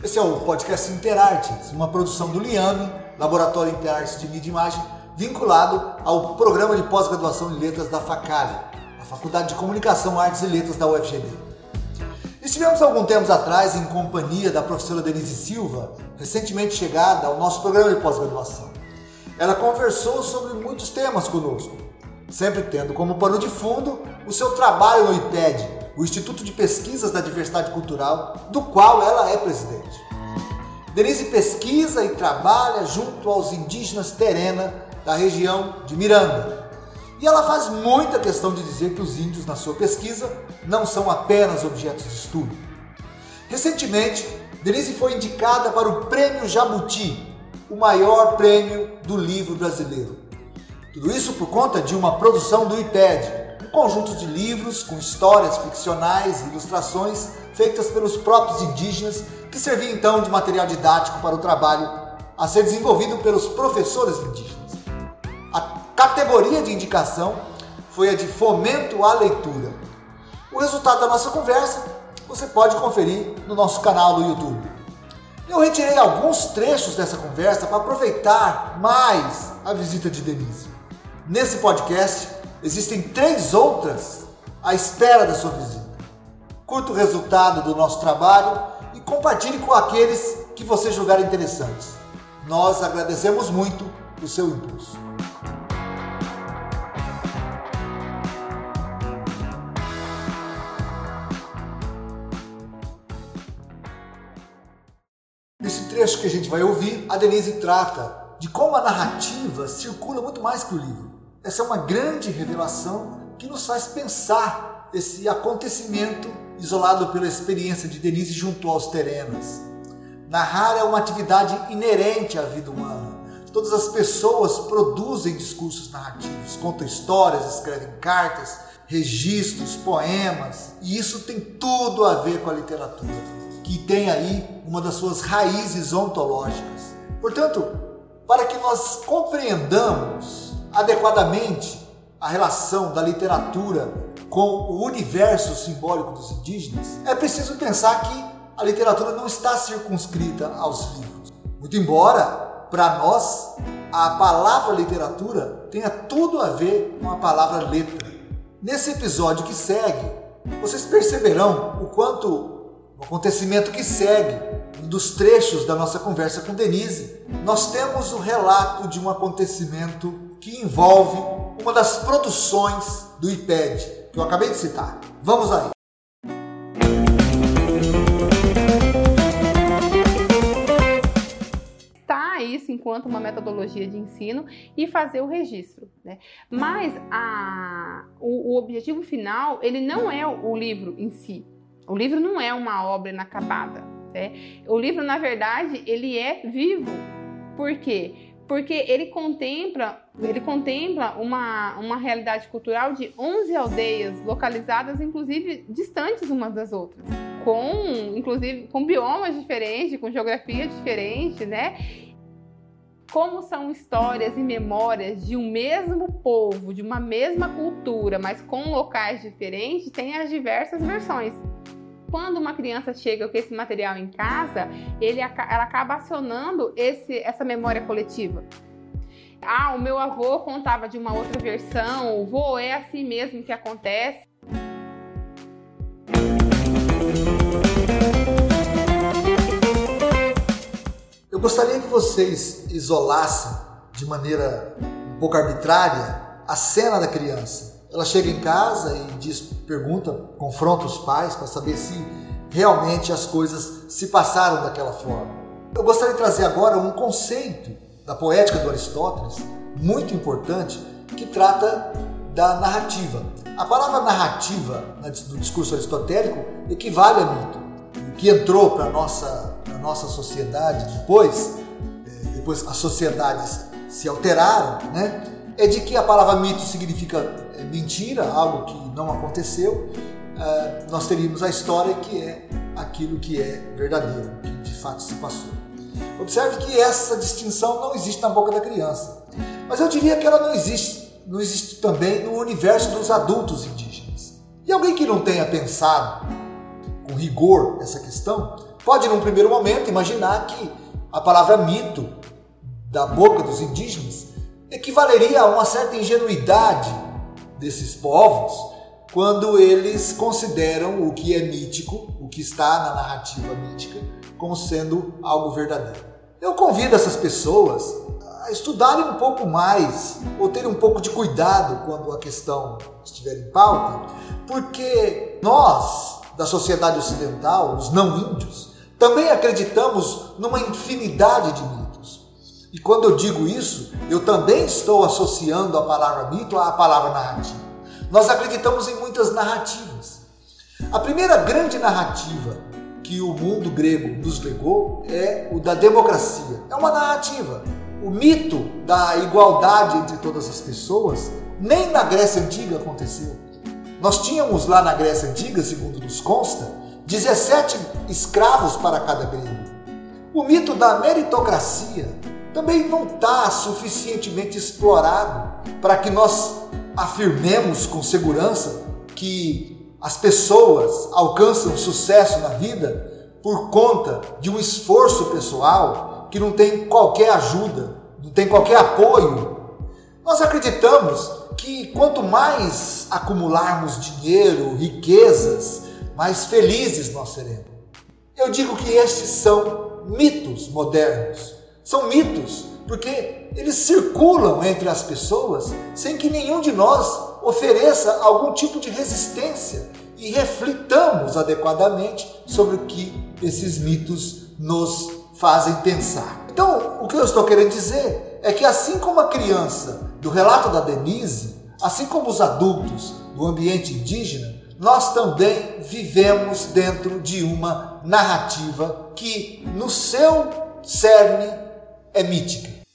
Esse é o podcast Interartes, uma produção do Liame, Laboratório Interartes de Mídia e Imagem, vinculado ao programa de pós-graduação em letras da FACALI, a Faculdade de Comunicação, Artes e Letras da UFGB. Estivemos algum tempo atrás em companhia da professora Denise Silva, recentemente chegada ao nosso programa de pós-graduação. Ela conversou sobre muitos temas conosco, sempre tendo como pano de fundo o seu trabalho no IPED, o Instituto de Pesquisas da Diversidade Cultural, do qual ela é presidente. Denise pesquisa e trabalha junto aos indígenas Terena da região de Miranda. E ela faz muita questão de dizer que os índios, na sua pesquisa, não são apenas objetos de estudo. Recentemente, Denise foi indicada para o Prêmio Jabuti, o maior prêmio do livro brasileiro. Tudo isso por conta de uma produção do IPED, conjunto de livros com histórias ficcionais e ilustrações feitas pelos próprios indígenas, que servia então de material didático para o trabalho a ser desenvolvido pelos professores indígenas. A categoria de indicação foi a de fomento à leitura. O resultado da nossa conversa você pode conferir no nosso canal do YouTube. Eu retirei alguns trechos dessa conversa para aproveitar mais a visita de Denise. Nesse podcast, Existem três outras à espera da sua visita. Curta o resultado do nosso trabalho e compartilhe com aqueles que você julgar interessantes. Nós agradecemos muito o seu impulso. Nesse trecho que a gente vai ouvir, a Denise trata de como a narrativa circula muito mais que o livro. Essa é uma grande revelação que nos faz pensar esse acontecimento isolado pela experiência de Denise junto aos terenas. Narrar é uma atividade inerente à vida humana. Todas as pessoas produzem discursos narrativos, contam histórias, escrevem cartas, registros, poemas, e isso tem tudo a ver com a literatura, que tem aí uma das suas raízes ontológicas. Portanto, para que nós compreendamos adequadamente a relação da literatura com o universo simbólico dos indígenas, é preciso pensar que a literatura não está circunscrita aos livros. Muito embora, para nós, a palavra literatura tenha tudo a ver com a palavra letra. Nesse episódio que segue, vocês perceberão o quanto o acontecimento que segue, um dos trechos da nossa conversa com Denise, nós temos o relato de um acontecimento que envolve uma das produções do IPED, que eu acabei de citar. Vamos aí. Tá isso enquanto uma metodologia de ensino e fazer o registro. Né? Mas a, o, o objetivo final ele não é o livro em si. O livro não é uma obra inacabada. Né? O livro, na verdade, ele é vivo. Por quê? Porque ele contempla, ele contempla uma, uma realidade cultural de 11 aldeias localizadas, inclusive distantes umas das outras, com inclusive com biomas diferentes, com geografia diferente, né? Como são histórias e memórias de um mesmo povo, de uma mesma cultura, mas com locais diferentes, tem as diversas versões quando uma criança chega com esse material em casa, ele, ela acaba acionando esse, essa memória coletiva. Ah, o meu avô contava de uma outra versão, o vô é assim mesmo que acontece. Eu gostaria que vocês isolassem de maneira um pouco arbitrária a cena da criança ela chega em casa e diz, pergunta, confronta os pais para saber se realmente as coisas se passaram daquela forma. Eu gostaria de trazer agora um conceito da poética do Aristóteles, muito importante, que trata da narrativa. A palavra narrativa no discurso aristotélico equivale a mito. O que entrou para a nossa, nossa sociedade depois, eh, depois as sociedades se alteraram, né? É de que a palavra mito significa é, mentira, algo que não aconteceu. É, nós teríamos a história que é aquilo que é verdadeiro, que de fato se passou. Observe que essa distinção não existe na boca da criança, mas eu diria que ela não existe, não existe também no universo dos adultos indígenas. E alguém que não tenha pensado com rigor essa questão pode, num primeiro momento, imaginar que a palavra mito, da boca dos indígenas, equivaleria a uma certa ingenuidade desses povos quando eles consideram o que é mítico, o que está na narrativa mítica, como sendo algo verdadeiro. Eu convido essas pessoas a estudarem um pouco mais ou terem um pouco de cuidado quando a questão estiver em pauta, porque nós, da sociedade ocidental, os não índios, também acreditamos numa infinidade de mitos. E quando eu digo isso, eu também estou associando a palavra mito à palavra narrativa. Nós acreditamos em muitas narrativas. A primeira grande narrativa que o mundo grego nos legou é o da democracia. É uma narrativa. O mito da igualdade entre todas as pessoas nem na Grécia Antiga aconteceu. Nós tínhamos lá na Grécia Antiga, segundo nos consta, 17 escravos para cada grego. O mito da meritocracia também não está suficientemente explorado para que nós afirmemos com segurança que as pessoas alcançam sucesso na vida por conta de um esforço pessoal que não tem qualquer ajuda, não tem qualquer apoio. Nós acreditamos que quanto mais acumularmos dinheiro, riquezas, mais felizes nós seremos. Eu digo que estes são mitos modernos. São mitos porque eles circulam entre as pessoas sem que nenhum de nós ofereça algum tipo de resistência e reflitamos adequadamente sobre o que esses mitos nos fazem pensar. Então, o que eu estou querendo dizer é que assim como a criança do relato da Denise, assim como os adultos do ambiente indígena, nós também vivemos dentro de uma narrativa que, no seu cerne, é mítica.